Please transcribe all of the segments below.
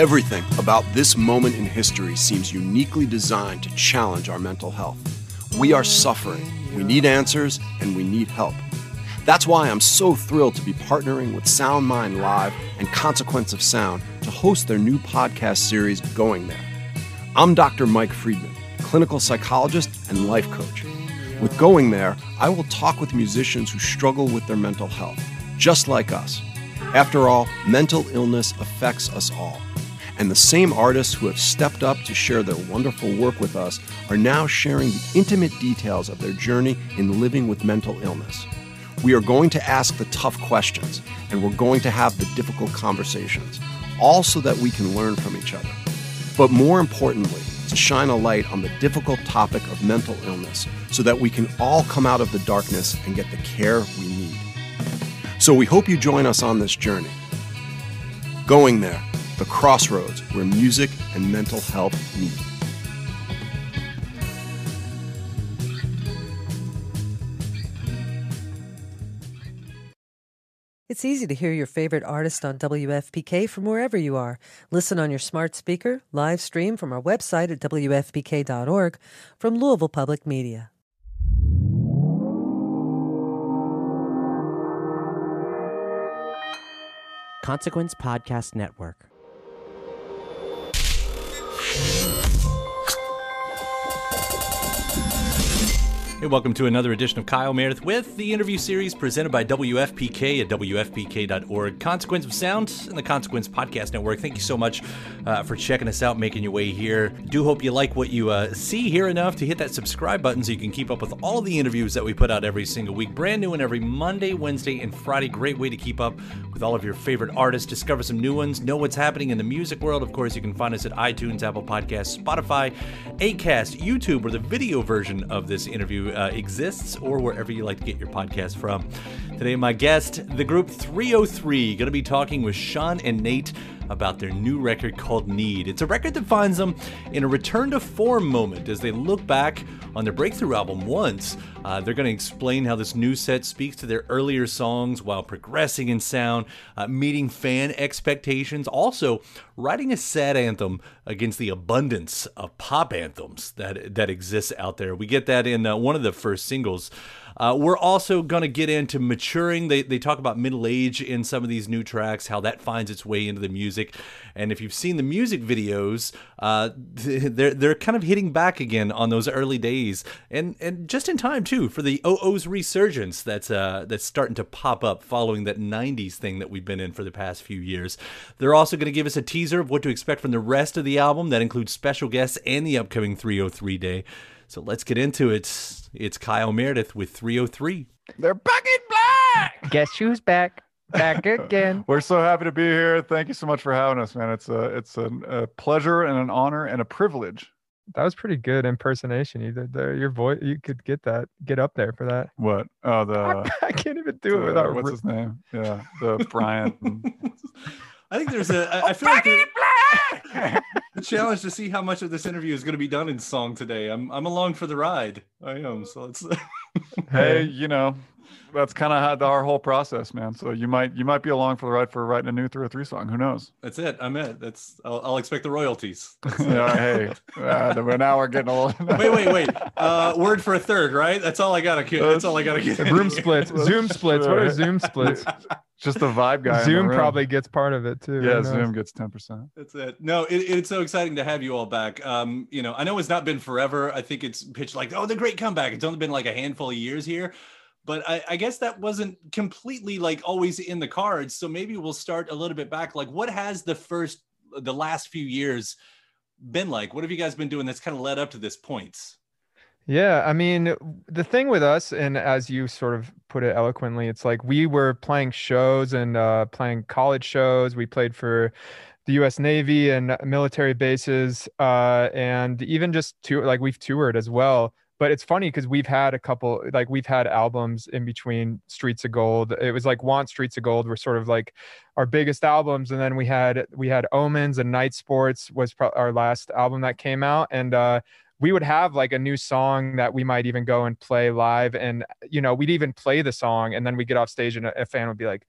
Everything about this moment in history seems uniquely designed to challenge our mental health. We are suffering, we need answers, and we need help. That's why I'm so thrilled to be partnering with Sound Mind Live and Consequence of Sound to host their new podcast series, Going There. I'm Dr. Mike Friedman, clinical psychologist and life coach. With Going There, I will talk with musicians who struggle with their mental health, just like us. After all, mental illness affects us all. And the same artists who have stepped up to share their wonderful work with us are now sharing the intimate details of their journey in living with mental illness. We are going to ask the tough questions and we're going to have the difficult conversations, all so that we can learn from each other. But more importantly, to shine a light on the difficult topic of mental illness so that we can all come out of the darkness and get the care we need. So we hope you join us on this journey. Going there the crossroads where music and mental health meet. It's easy to hear your favorite artist on WFPK from wherever you are. Listen on your smart speaker, live stream from our website at WFPK.org from Louisville Public Media. Consequence Podcast Network. Hey, welcome to another edition of Kyle Meredith with the interview series presented by WFPK at WFPK.org. Consequence of Sound and the Consequence Podcast Network. Thank you so much uh, for checking us out, making your way here. Do hope you like what you uh, see here enough to hit that subscribe button so you can keep up with all the interviews that we put out every single week. Brand new and every Monday, Wednesday, and Friday. Great way to keep up with all of your favorite artists, discover some new ones, know what's happening in the music world. Of course, you can find us at iTunes, Apple Podcasts, Spotify, Acast, YouTube, where the video version of this interview uh, exists or wherever you like to get your podcast from. Today, my guest, the group 303, going to be talking with Sean and Nate about their new record called Need. It's a record that finds them in a return to form moment as they look back on their breakthrough album Want. Uh, they're going to explain how this new set speaks to their earlier songs while progressing in sound, uh, meeting fan expectations, also writing a sad anthem against the abundance of pop anthems that that exists out there. We get that in uh, one of the first singles. Uh, we're also going to get into maturing. They, they talk about middle age in some of these new tracks, how that finds its way into the music. And if you've seen the music videos, uh, they're they're kind of hitting back again on those early days, and and just in time too for the OO's resurgence that's uh, that's starting to pop up following that '90s thing that we've been in for the past few years. They're also going to give us a teaser of what to expect from the rest of the album that includes special guests and the upcoming 303 day. So let's get into it. It's Kyle Meredith with 303. They're back in black. Guess who's back? Back again. We're so happy to be here. Thank you so much for having us, man. It's a it's a, a pleasure and an honor and a privilege that was pretty good impersonation. You did there. Your voice, you could get that, get up there for that. What? Oh, the I can't even do it without. what's ri- his name? Yeah, the Brian. I think there's a. I, I feel like there- the challenge to see how much of this interview is going to be done in song today. I'm I'm along for the ride. I am. So it's. hey, you know, that's kind of how our whole process, man. So you might you might be along for the ride for writing a new 303 song. Who knows? That's it. I'm it. That's. I'll, I'll expect the royalties. yeah, hey, uh, we're- now we're getting a little. wait, wait, wait. Uh, word for a third, right? That's all I gotta. get. That's all I gotta get. Room splits, Zoom splits. What are Zoom splits? Just the vibe guy. Zoom probably gets part of it too. Yeah. Zoom gets 10%. That's it. No, it, it's so exciting to have you all back. Um, you know, I know it's not been forever. I think it's pitched like, oh, the great comeback. It's only been like a handful of years here, but I, I guess that wasn't completely like always in the cards. So maybe we'll start a little bit back. Like, what has the first, the last few years been like? What have you guys been doing that's kind of led up to this point? Yeah, I mean, the thing with us, and as you sort of put it eloquently, it's like we were playing shows and uh, playing college shows. We played for the U.S. Navy and military bases, uh, and even just tour, like we've toured as well. But it's funny because we've had a couple, like we've had albums in between Streets of Gold. It was like Want Streets of Gold were sort of like our biggest albums, and then we had we had Omens and Night Sports was pro- our last album that came out, and uh, we would have like a new song that we might even go and play live and you know we'd even play the song and then we get off stage and a, a fan would be like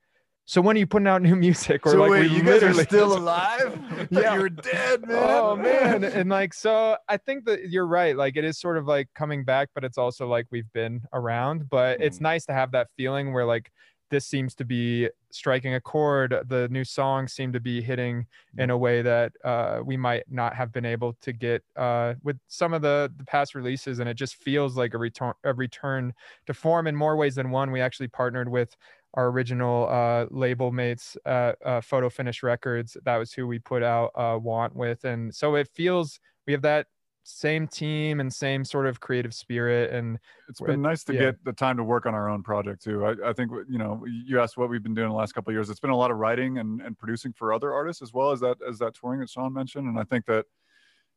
so when are you putting out new music? Or So like wait, you guys are still alive? Yeah. you were dead, man. oh man. And like so i think that you're right. Like it is sort of like coming back but it's also like we've been around. But it's mm-hmm. nice to have that feeling where like this seems to be striking a chord. The new songs seem to be hitting in a way that uh, we might not have been able to get uh, with some of the, the past releases. And it just feels like a return a return to form in more ways than one. We actually partnered with our original uh, label mates at uh, photo finish records. That was who we put out uh, want with. And so it feels we have that same team and same sort of creative spirit and it's been nice to yeah. get the time to work on our own project too. I, I think you know you asked what we've been doing the last couple of years. It's been a lot of writing and, and producing for other artists as well as that as that touring that Sean mentioned. And I think that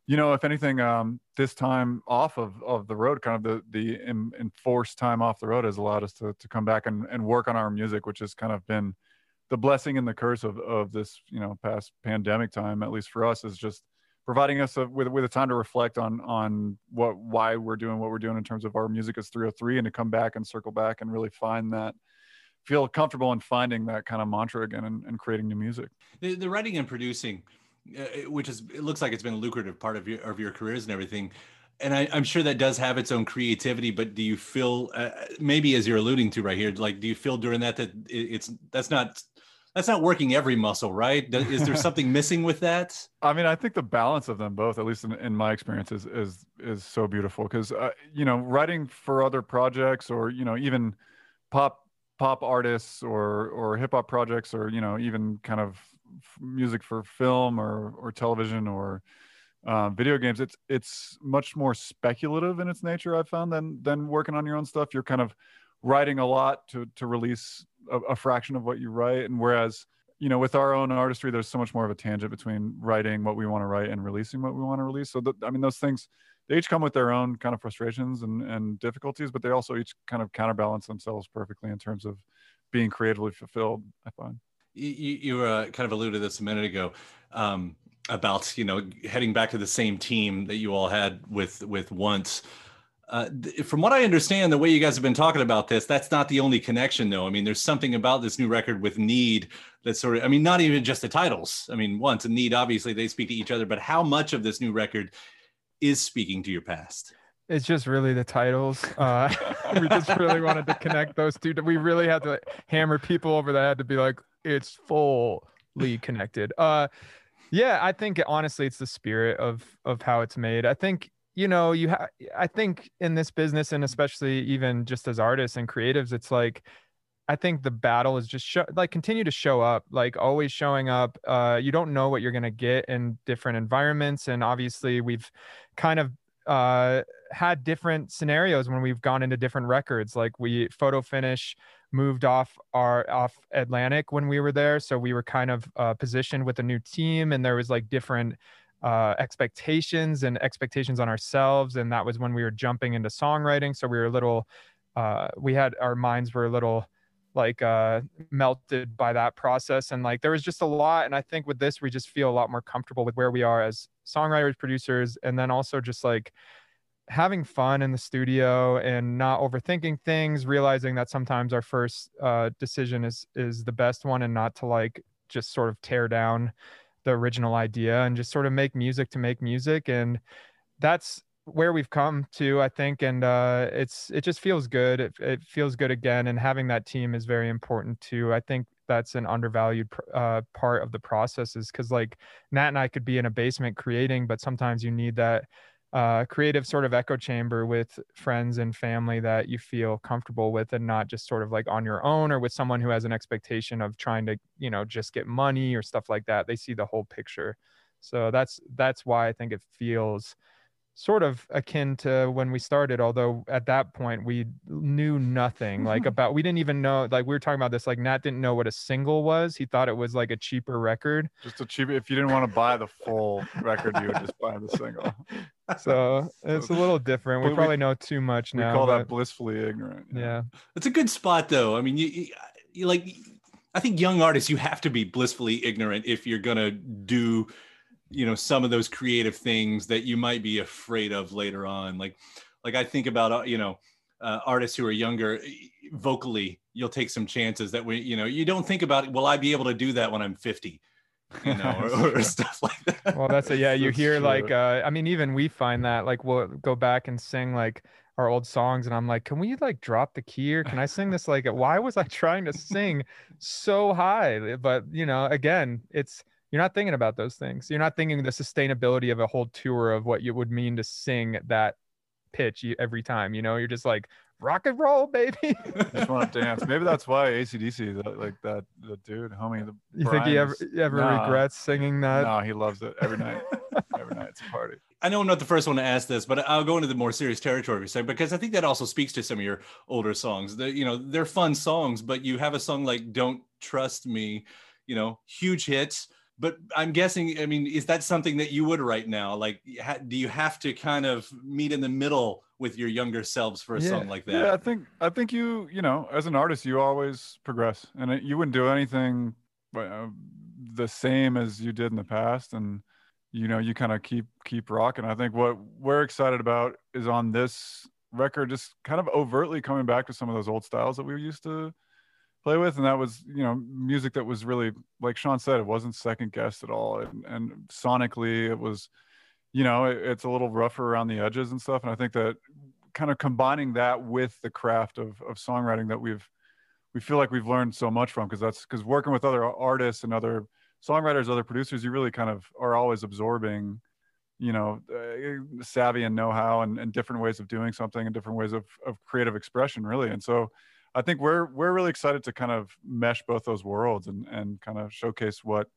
you know if anything, um, this time off of, of the road, kind of the the enforced time off the road has allowed us to to come back and, and work on our music, which has kind of been the blessing and the curse of of this you know past pandemic time. At least for us, is just providing us a, with with a time to reflect on on what why we're doing what we're doing in terms of our music is 303 and to come back and circle back and really find that feel comfortable in finding that kind of mantra again and, and creating new music The, the writing and producing, uh, which is it looks like it's been a lucrative part of your of your careers and everything. And I, I'm sure that does have its own creativity, but do you feel uh, maybe as you're alluding to right here, like do you feel during that that it, it's that's not that's not working every muscle, right? Is there something missing with that? I mean, I think the balance of them both, at least in, in my experience, is is is so beautiful because uh, you know, writing for other projects or you know, even pop pop artists or or hip hop projects or you know, even kind of music for film or or television or um, video games. It's it's much more speculative in its nature. I've found than than working on your own stuff. You're kind of writing a lot to to release a, a fraction of what you write, and whereas you know, with our own artistry, there's so much more of a tangent between writing what we want to write and releasing what we want to release. So, I mean, those things, they each come with their own kind of frustrations and, and difficulties, but they also each kind of counterbalance themselves perfectly in terms of being creatively fulfilled, I find. You, you you, uh, kind of alluded to this a minute ago um, about you know heading back to the same team that you all had with with Want. Uh, from what I understand, the way you guys have been talking about this, that's not the only connection, though. I mean, there's something about this new record with Need that sort of, I mean, not even just the titles. I mean, Want and Need, obviously, they speak to each other, but how much of this new record is speaking to your past? it's just really the titles uh we just really wanted to connect those two we really had to hammer people over the head to be like it's fully connected uh yeah i think honestly it's the spirit of of how it's made i think you know you have i think in this business and especially even just as artists and creatives it's like I think the battle is just show, like continue to show up, like always showing up. Uh, you don't know what you're gonna get in different environments, and obviously we've kind of uh, had different scenarios when we've gone into different records. Like we photo finish moved off our off Atlantic when we were there, so we were kind of uh, positioned with a new team, and there was like different uh, expectations and expectations on ourselves. And that was when we were jumping into songwriting. So we were a little, uh, we had our minds were a little like uh, melted by that process. And like there was just a lot. And I think with this, we just feel a lot more comfortable with where we are as songwriters, producers, and then also just like having fun in the studio and not overthinking things realizing that sometimes our first uh, decision is is the best one and not to like just sort of tear down the original idea and just sort of make music to make music. And that's where we've come to i think. And uh, it's it just feels good. It, it feels good again. And having that team is very important too. I think that's an undervalued uh, part of the process is because like nat and i could be in a basement creating but sometimes you need that uh, creative sort of echo chamber with friends and family that you feel comfortable with and not just sort of like on your own or with someone who has an expectation of trying to you know just get money or stuff like that. They see the whole picture. So that's that's why i think it feels sort of akin to when we started although at that point we knew nothing like about we didn't even know like we were talking about this like nat didn't know what a single was. He thought it was like a cheaper record. Just a cheap if you didn't want to buy the full record you would just buy the single so it's a little different we We- probably know too much now. we call but- that blissfully ignorant yeah It's a good spot, though. I mean, you, you, you like, I think young artists, you have to be blissfully ignorant if you're gonna do, you know, some of those creative things that you might be afraid of later on. Like, like I think about, uh, you know, uh, artists who are younger, vocally, you'll take some chances that we, you know, you don't think about, will I be able to do that when I'm 50? You know, or, or stuff like that. well that's it yeah you That's hear like uh i mean even we find that like we'll go back and sing like our old songs and i'm like can we like drop the key or can i sing this? Like why was i trying to sing so high? But you know again it's you're not thinking about those things. You're not thinking the sustainability of a whole tour of what it would mean to sing that pitch every time you know? You're just like rock and roll baby just want to dance maybe that's why acdc the, uh, like that the dude homie the you think he ever is- ever Nah. regrets singing that no he loves it every night every night it's a party I know I'm not the first one to ask this, but I'll go into the more serious territory for a second because I think that also speaks to some of your older songs. The, you know, they're fun songs, but you have a song like "Don't Trust Me," you know, huge hits. But I'm guessing, I mean, is that something that you would write now? Like, ha- do you have to kind of meet in the middle with your younger selves for a Yeah. song like that? Yeah, I think I think you you know as an artist you always progress, and it, you wouldn't do anything uh, the same as you did in the past, and you know you kind of keep keep rocking. I think what we're excited about is on this record, just kind of overtly coming back to some of those old styles that we were used to play with, and that was you know music that was really like Sean said, it wasn't second guessed at all, and, and sonically it was you know it, it's a little rougher around the edges and stuff. And i think that kind of combining that with the craft of, of songwriting that we've we feel like we've learned so much from because that's because working with other artists and other songwriters other producers you really kind of are always absorbing you know uh, savvy and know-how and, and different ways of doing something and different ways of, of creative expression really. And so i think we're we're really excited to kind of mesh both those worlds and and kind of showcase what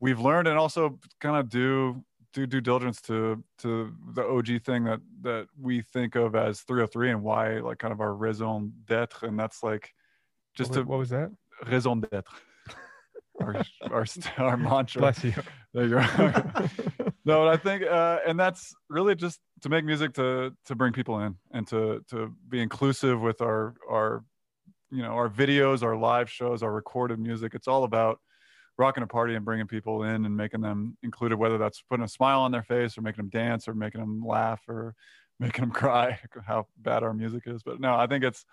we've learned and also kind of do do due diligence to to the OG thing that that we think of as 303 and why like kind of our raison d'être. And that's like just what, to what was that? Raison d'être. Our, our our mantra. Bless you. There you go. No but i think uh and that's really just to make music to to bring people in and to to be inclusive with our our you know our videos our live shows our recorded music it's all about rocking a party and bringing people in and making them included whether that's putting a smile on their face or making them dance or making them laugh or making them cry how bad our music is but no i think it's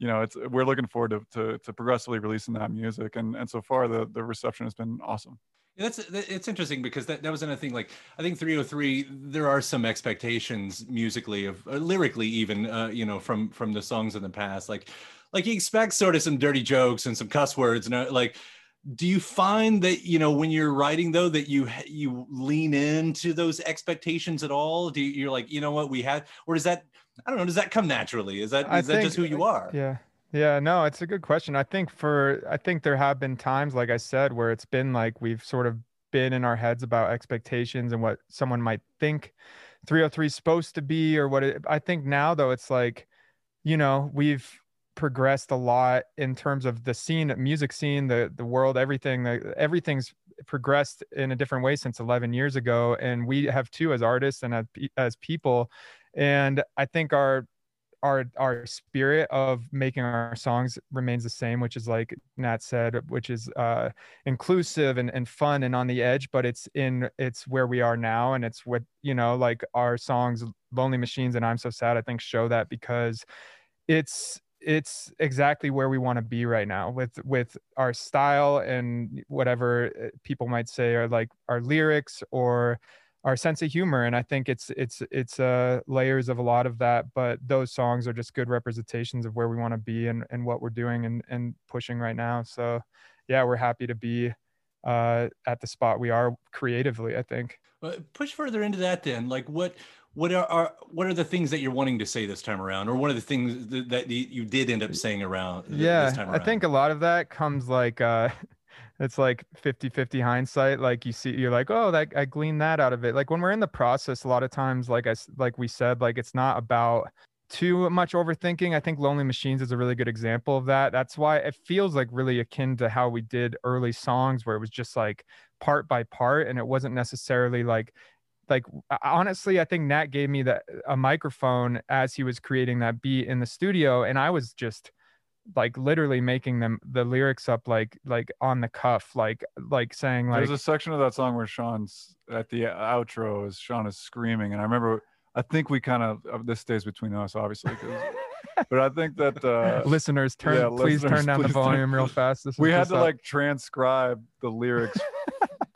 you know it's we're looking forward to, to, to progressively releasing that music and and so far the the reception has been awesome Yeah, That's it's interesting because that, that was another thing. Like I think 303, there are some expectations musically of uh, lyrically even, uh, you know, from from the songs in the past. Like like you expect sort of some dirty jokes and some cuss words and uh, like. Do you find that you know when you're writing though that you you lean into those expectations at all? Do you, you're like you know what we had, or does that I don't know? Does that come naturally? Is that I is that just who you are? Yeah. Yeah, no, it's a good question. I think for I think there have been times like I said where it's been like we've sort of been in our heads about expectations and what someone might think 303 is supposed to be or what it, I think now though it's like you know, we've progressed a lot in terms of the scene, music scene, the the world, everything. Everything's progressed in a different way since 11 years ago and we have too as artists and as, as people and i think our our our spirit of making our songs remains the same which is like nat said which is uh inclusive and, and fun and on the edge but it's in it's where we are now and it's what you know like our songs lonely machines and i'm so sad i think show that because it's it's exactly where we want to be right now with with our style and whatever uh, people might say are like our lyrics or our sense of humor and i think it's it's it's uh layers of a lot of that but those songs are just good representations of where we want to be and and what we're doing and and pushing right now so yeah we're happy to be uh at the spot we are creatively i think. Push further into that then like what what are, are, what are the things that you're wanting to say this time around? Or one of the things that, that you did end up saying around yeah around? i think a lot of that comes like uh it's like 50 50 hindsight like you see you're like oh that i gleaned that out of it. Like when we're in the process a lot of times like i like we said like it's not about too much overthinking. I think lonely machines is a really good example of that. That's why it feels like really akin to how we did early songs where it was just like part by part and it wasn't necessarily like like honestly i think nat gave me the uh, a microphone as he was creating that beat in the studio and i was just like literally making them the lyrics up like like on the cuff like like saying like there's a section of that song where sean's at the uh, outro is sean is screaming and i remember i think we kind of uh, this stays between us obviously but i think that uh listeners turn yeah, please listeners, turn down the volume turn. real fast this we had to up. like transcribe the lyrics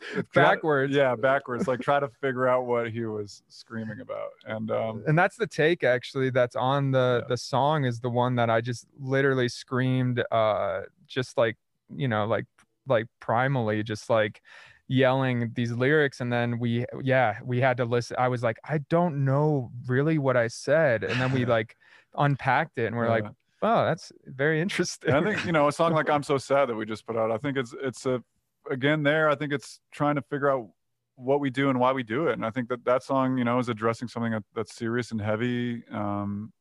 backwards. yeah, backwards. Like try to figure out what he was screaming about. And um and that's the take actually that's on the yeah. the song is the one that I just literally screamed uh just like, you know, like like primally just like yelling these lyrics and then we yeah we had to listen i was like i don't know really what i said and then we like unpacked it and we're yeah. like oh that's very interesting and i think you know a song like i'm so sad that we just put out i think it's it's a again there i think it's trying to figure out what we do and why we do it. And i think that that song you know is addressing something that, that's serious and heavy um,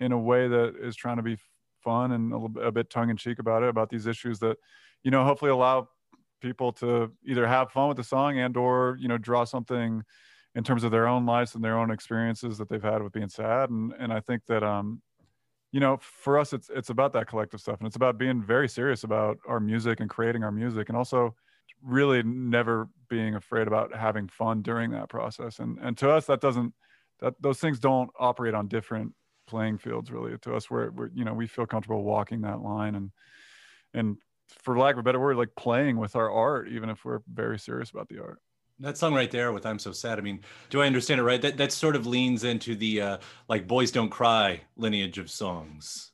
in a way that is trying to be fun and a, little, a bit tongue-in-cheek about it about these issues that you know hopefully allow people to either have fun with the song and or you know draw something in terms of their own lives and their own experiences that they've had with being sad. And and i think that um you know, for us, it's it's about that collective stuff, and it's about being very serious about our music and creating our music, and also really never being afraid about having fun during that process. And and to us, that doesn't that those things don't operate on different playing fields really. To us, we're, we're you know we feel comfortable walking that line, and and for lack of a better word, like playing with our art, even if we're very serious about the art that song right there with i'm so sad i mean do i understand it right? That that sort of leans into the uh like boys don't cry lineage of songs.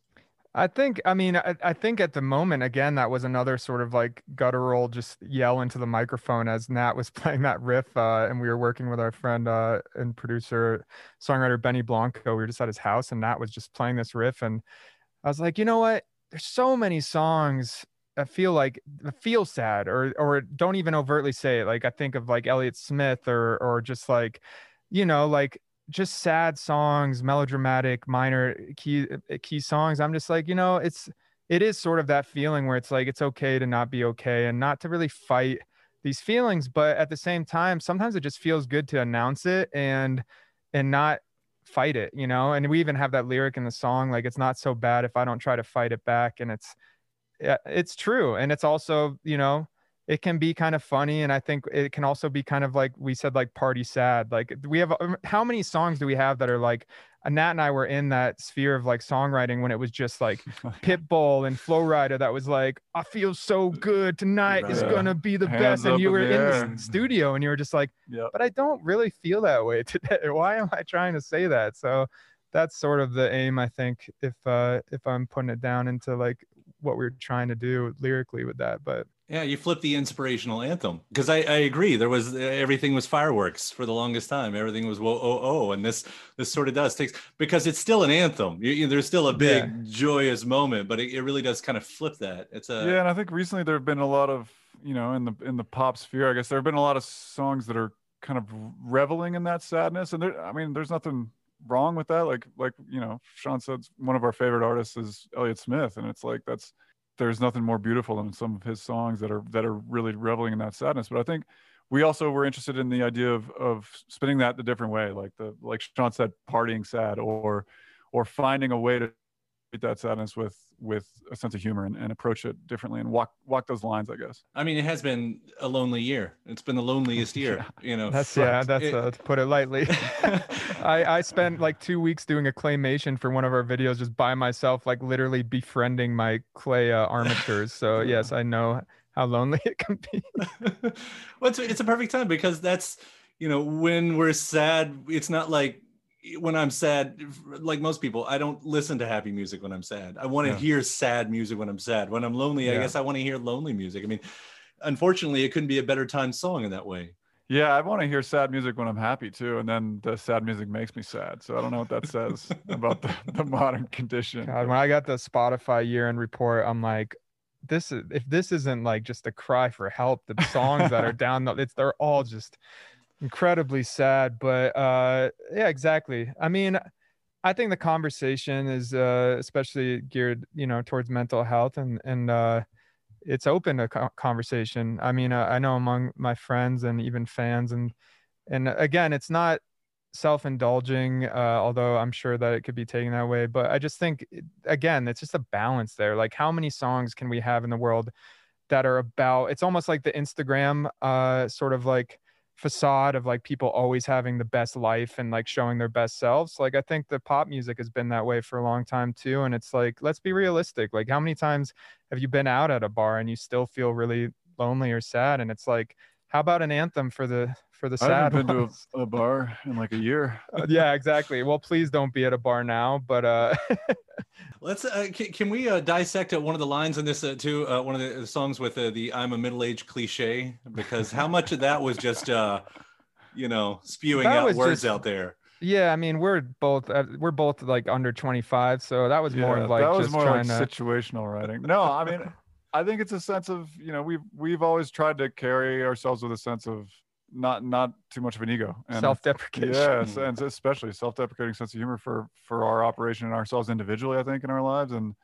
I think i mean I, I think at the moment again that was another sort of like guttural just yell into the microphone as nat was playing that riff uh and we were working with our friend uh and producer songwriter benny blanco we were just at his house and nat was just playing this riff and i was like you know what? There's so many songs I feel like feel sad or or don't even overtly say it. Like I think of like Elliott Smith or or just like, you know, like just sad songs, melodramatic, minor key uh, key songs. I'm just like, you know, it's it is sort of that feeling where it's like it's okay to not be okay and not to really fight these feelings, but at the same time, sometimes it just feels good to announce it and and not fight it, you know. And we even have that lyric in the song, like it's not so bad if I don't try to fight it back, and it's it's true. And it's also, you know, it can be kind of funny. And I think it can also be kind of like we said, like party sad. Like we have, um, how many songs do we have that are like, uh, Nat and I were in that sphere of like songwriting when it was just like Pitbull and Flo Rida that was like, I feel so good tonight right. is gonna be the Hands best. And you were in the, in the studio and you were just like, yep. but I don't really feel that way today. Why am I trying to say that? So that's sort of the aim, I think, if uh if I'm putting it down into like what we are trying to do lyrically with that. But yeah, you flipped the inspirational anthem because I, I agree. There was everything was fireworks for the longest time. Everything was whoa oh oh, and this this sort of does takes because it's still an anthem. You, you, there's still a big yeah. joyous moment, but it, it really does kind of flip that. It's a yeah, and I think recently there have been a lot of you know in the in the pop sphere. I guess there have been a lot of songs that are kind of reveling in that sadness, and there. I mean, there's nothing wrong with that. Like like you know, Sean said one of our favorite artists is Elliott Smith, and it's like that's there's nothing more beautiful than some of his songs that are that are really reveling in that sadness. But I think we also were interested in the idea of of spinning that the different way, like the like Sean said, partying sad, or or finding a way to that sadness with with a sense of humor and, and approach it differently and walk walk those lines, I guess. I mean, it has been a lonely year. It's been the loneliest year, you know. That's yeah, that's It- uh, to put it lightly. I I spent like two weeks doing a claymation for one of our videos just by myself, like literally befriending my clay uh, armatures. So yes, I know how lonely it can be. well, it's, it's a perfect time because that's you know when we're sad it's not like when i'm sad like most people i don't listen to happy music when i'm sad i want to Yeah. hear sad music when i'm sad when i'm lonely i guess i want to hear lonely music i mean unfortunately it couldn't be a better time song in that way Yeah, I want to hear sad music when I'm happy too, and then the sad music makes me sad. So I don't know what that says about the, the modern condition. God, when I got the Spotify year-end report, I'm like, this is if this isn't like just a cry for help, the songs that are down, it's they're all just incredibly sad. But uh, yeah, exactly. I mean, I think the conversation is uh, especially geared, you know, towards mental health, and and uh, it's open to co- conversation. I mean, uh, I know among my friends and even fans, and and again, it's not self-indulging uh, although i'm sure that it could be taken that way but i just think again it's just a balance there like how many songs can we have in the world that are about it's almost like the instagram uh, sort of like facade of like people always having the best life and like showing their best selves like i think the pop music has been that way for a long time too and it's like let's be realistic like how many times have you been out at a bar and you still feel really lonely or sad and it's like how about an anthem for the for the I sad haven't been to a, a bar in like a year. Uh, yeah, exactly. Well, please don't be at a bar now, but uh let's uh, can, can we uh, dissect uh, one of the lines in this uh, too uh, one of the songs with uh, the i'm a middle-aged cliche because how much of that was just uh you know spewing That out words just- out there yeah, I mean, we're both uh, we're both like under 25, so that was more Yeah, of like that was just more trying like to situational writing. No, I mean, I think it's a sense of you know we've we've always tried to carry ourselves with a sense of not not too much of an ego and self-deprecation. yes, and especially self-deprecating sense of humor for for our operation and ourselves individually. I think in our lives, and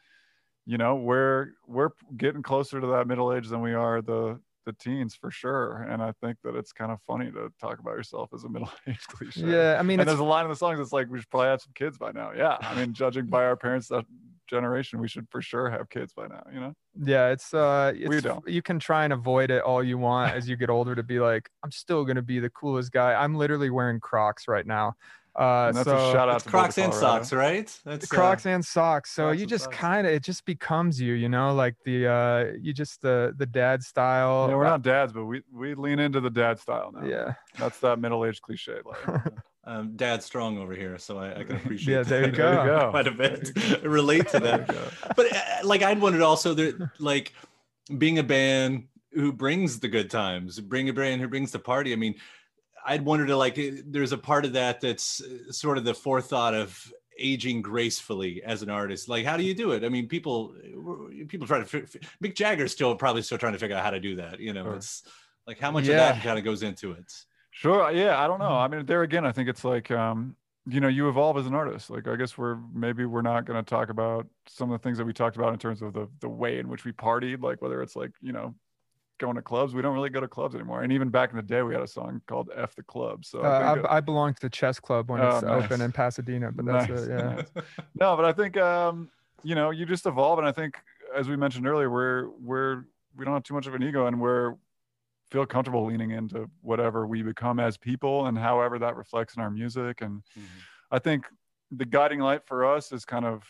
you know we're we're getting closer to that middle age than we are the the teens for sure. And I think that it's kind of funny to talk about yourself as a middle-aged cliche. Yeah, I mean, and there's a line in the songs that's like we should probably have some kids by now. Yeah, I mean, judging by our parents that generation, we should for sure have kids by now. You know? yeah, it's uh We don't. you can try and avoid it all you want as you get older to be like I'm still going to be the coolest guy. I'm literally wearing Crocs right now. Uh And that's so a shout out It's to Boulder, crocs and Colorado. socks right that's uh, Crocs and socks. So Crocs you just kind of it just becomes you, you know, like the uh you just the the dad style. Yeah, we're uh, not dads, but we we lean into the dad style now. Yeah. that's that middle-aged cliche. Like, um, dad strong over here, so I, I can appreciate. Yeah, there you that go. There you go. Quite a bit. Relate to that. But uh, like, I'd wondered also that, like, being a band who brings the good times, bring a band who brings the party. I mean, I'd wanted to like, uh, there's a part of that that's uh, sort of the forethought of aging gracefully as an artist. Like, how do you do it? I mean, people, people try to. fi- fi- Mick Jagger's still probably still trying to figure out how to do that. You know, Sure. it's like how much Yeah. of that kind of goes into it. Sure. Yeah. I don't Mm-hmm. know. I mean, there again, I think it's like, um, you know, you evolve as an artist. Like, I guess we're maybe we're not going to talk about some of the things that we talked about in terms of the the way in which we partied. Like, whether it's like, you know, going to clubs. We don't really go to clubs anymore. And even back in the day, we had a song called "F the Club." So I Uh, I, I belong to the chess club when Oh, it's open in Pasadena, but that's Nice, it. Yeah. nice. no, but I think um, you know, you just evolve, and I think, as we mentioned earlier, we're we're we don't have too much of an ego, and we're feel comfortable leaning into whatever we become as people, and however that reflects in our music. And mm-hmm. I think the guiding light for us is kind of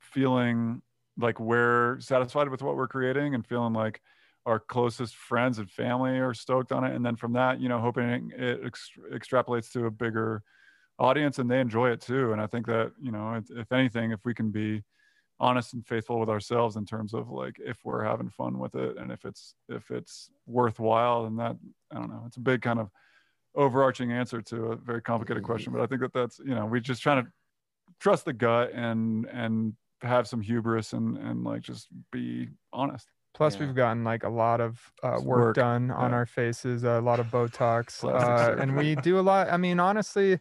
feeling like we're satisfied with what we're creating, and feeling like our closest friends and family are stoked on it, and then from that, you know, hoping it ex- extrapolates to a bigger audience and they enjoy it too. And I think that, you know, if, if anything, if we can be honest and faithful with ourselves in terms of like if we're having fun with it and if it's if it's worthwhile and that I don't know, it's a big kind of overarching answer to a very complicated question. But I think that that's, you know, we're just trying to trust the gut and and have some hubris and and like just be honest. Plus, Yeah. we've gotten like a lot of uh, work, work, done on yeah. our faces, a lot of Botox, uh, and we do a lot. I mean, honestly,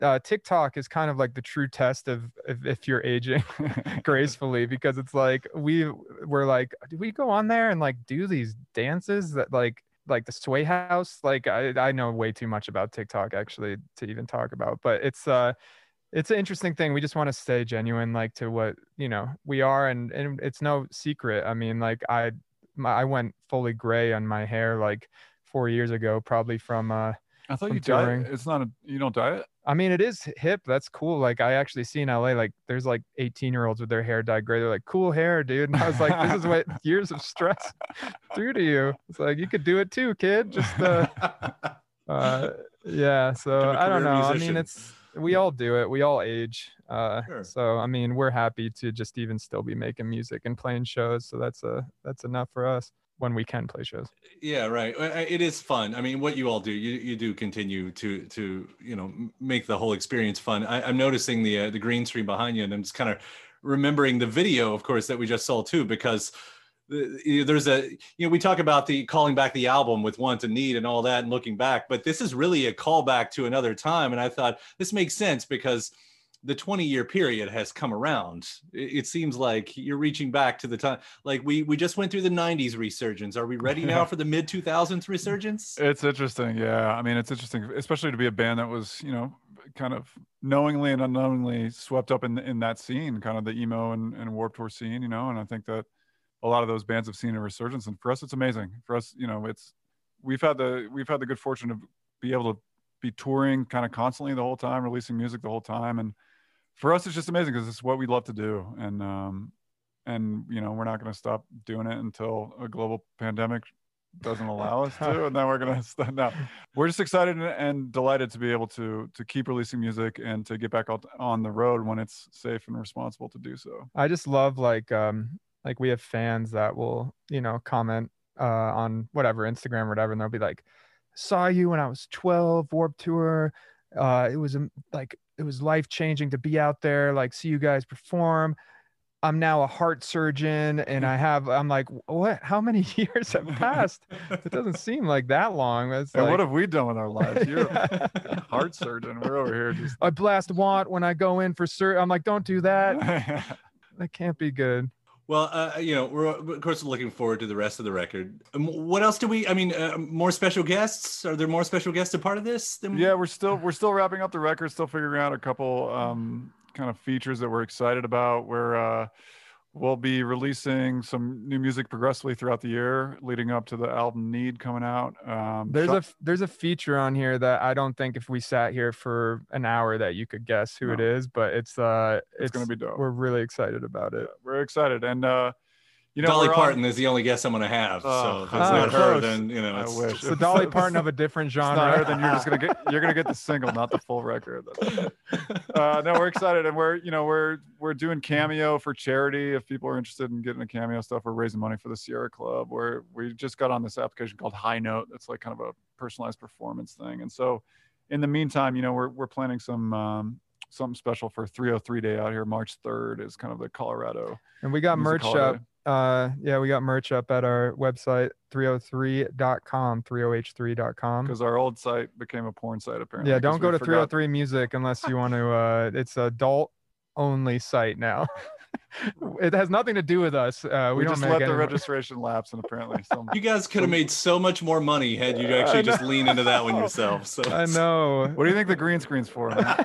uh, TikTok is kind of like the true test of if, if you're aging gracefully because it's like we were like, do we go on there and like do these dances that like like the sway house? Like I I know way too much about TikTok actually to even talk about, but it's uh it's an interesting thing. We just want to stay genuine, like to what you know we are, and and it's no secret. I mean, like I my, I went fully gray on my hair like four years ago, probably from uh I thought you touring. It's not a you don't diet. I mean, it is hip. That's cool. Like I actually see in LA, like there's like 18 year olds with their hair dyed gray. They're like, cool hair, dude. And I was like, this is what years of stress do to you. It's like you could do it too, kid. Just uh, uh yeah. So I don't know. I mean, it's we all do it. We all age. Uh, Sure. so I mean, we're happy to just even still be making music and playing shows. So that's a that's enough for us when we can play shows. Yeah, right. Uh, uh, It is fun. I mean, what you all do, you you do continue to to you know make the whole experience fun. I, I'm noticing the uh, the green screen behind you, and I'm just kind of remembering the video, of course, that we just saw too, because know, there's a you know we talk about the calling back the album with want and need and all that and looking back, but this is really a callback to another time, and I thought this makes sense because the 20 year period has come around it, it seems like you're reaching back to the time like we we just went through the 90s resurgence are we ready now for the mid 2000s resurgence It's interesting. Yeah. I mean, it's interesting, especially to be a band that was, you know, kind of knowingly and unknowingly swept up in in that scene, kind of the emo and, and Warped Tour scene, you know. And I think that a lot of those bands have seen a resurgence. And for us, it's amazing. For us, you know, it's we've had the we've had the good fortune to be able to be touring kind of constantly the whole time, releasing music the whole time. And for us, it's just amazing because it's what we love to do. And um and you know, we're not gonna stop doing it until a global pandemic doesn't allow us to, and then we're gonna st- no. We're just excited and, and delighted to be able to to keep releasing music and to get back out on the road when it's safe and responsible to do so. I just love like um like we have fans that will you know comment uh on whatever Instagram or whatever and they'll be like saw you when I was 12 Warped Tour uh it was um, like it was life changing to be out there like see you guys perform I'm now a heart surgeon and I have I'm like what how many years have passed it doesn't seem like that long like, what have we done with our lives? You're a heart surgeon. We're over here just. I blast want when I go in for sur I'm like don't do that that can't be good well uh, you know we're of course looking forward to the rest of the record um, what else do we i mean uh, more special guests are there more special guests a part of this than yeah we're still we're still wrapping up the record still figuring out a couple um kind of features that we're excited about we're uh we'll be releasing some new music progressively throughout the year leading up to the album need coming out um There's Shop- a f- there's a feature on here that I don't think if we sat here for an hour that you could guess who it No. is, but it's uh It's gonna be dope. We're really excited about it. yeah, we're excited and uh you know dolly we're on- parton is the only guest i'm gonna have so Oh, if it's ah, not her close. then you know I it's, wish. So Dolly Parton of a different genre. then you're just gonna get you're gonna get the single, not the full record. uh, no, we're excited, and we're you know we're we're doing cameo for charity. If people are interested in getting a cameo stuff, we're raising money for the Sierra Club. Where we just got on this application called High Note. That's like kind of a personalized performance thing. And so, in the meantime, you know we're we're planning some um, something special for 303 Day out here. March 3rd is kind of the Colorado. and we got merch up. Uh yeah, we got merch up at our website 303.com, 30h3.com. Because our old site became a porn site apparently. Yeah, don't go to forgot- 303 music unless you want to uh it's adult only site now. it has nothing to do with us. Uh we, We, don't just let the any- registration lapse, and apparently some you guys could have made so much more money had you actually just lean into that one yourself so I know. What do you think the green screen's for? Man?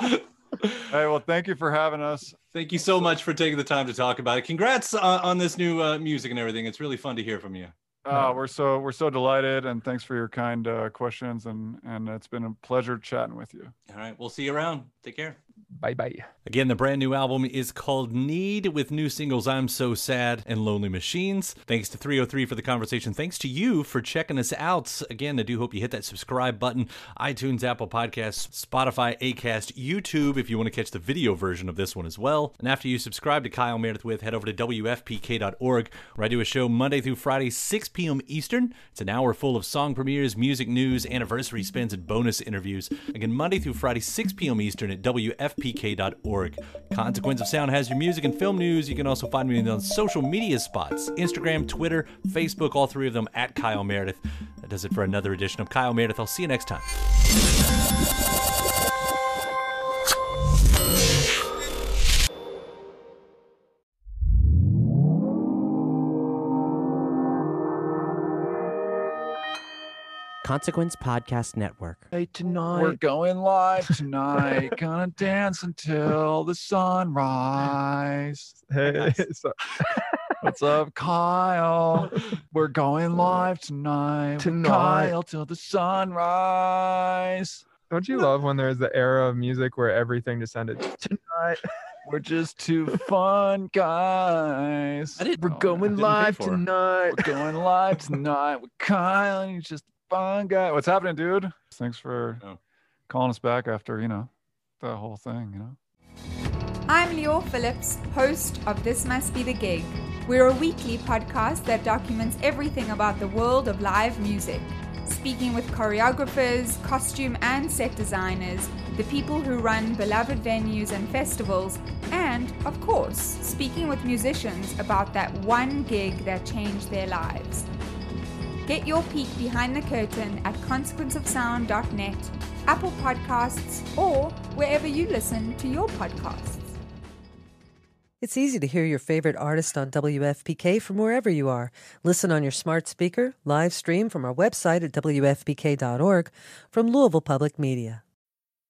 hey, well, thank you for having us. Thank you so much for taking the time to talk about it. Congrats on, on this new uh, music and everything. It's really fun to hear from you. Uh, we're so we're so delighted, and thanks for your kind uh, questions, and and it's been a pleasure chatting with you. All right, we'll see you around. Take care. Bye bye. Again, the brand new album is called Need with new singles I'm So Sad and Lonely Machines. Thanks to 303 for the conversation. Thanks to you for checking us out. Again, I do hope you hit that subscribe button. iTunes, Apple Podcasts, Spotify, Acast, YouTube if you want to catch the video version of this one as well. And after you subscribe to Kyle Meredith with, head over to WFPK.org where I do a show Monday through Friday, 6 p.m. Eastern. It's an hour full of song premieres, music news, anniversary spins, and bonus interviews. Again, Monday through Friday, 6 p.m. Eastern at WFPK.org. Consequence of Sound has your music and film news. You can also find me on social media spots Instagram, Twitter, Facebook, all three of them at Kyle Meredith. That does it for another edition of Kyle Meredith. I'll see you next time. Consequence Podcast Network. Hey, tonight. We're going live tonight. Gonna dance until the sunrise. Hey, so- What's up, Kyle? We're going live tonight. Tonight. Kyle till the sunrise. don't you love when there's the era of music where everything just ended tonight? We're just two fun guys. I didn't- We're Oh, I going didn't live tonight. We're going live tonight with Kyle, and he's just a fun guy. What's happening, dude? Thanks for Oh. calling us back after you know that whole thing. You know. I'm Lior Phillips, host of This Must Be the Gig. We're a weekly podcast that documents everything about the world of live music, speaking with choreographers, costume and set designers, the people who run beloved venues and festivals, and, of course, speaking with musicians about that one gig that changed their lives. Get your peek behind the curtain at consequenceofsound.net, Apple Podcasts, or wherever you listen to your podcasts. It's easy to hear your favorite artist on WFPK from wherever you are. Listen on your smart speaker, live stream from our website at WFPK.org from Louisville Public Media.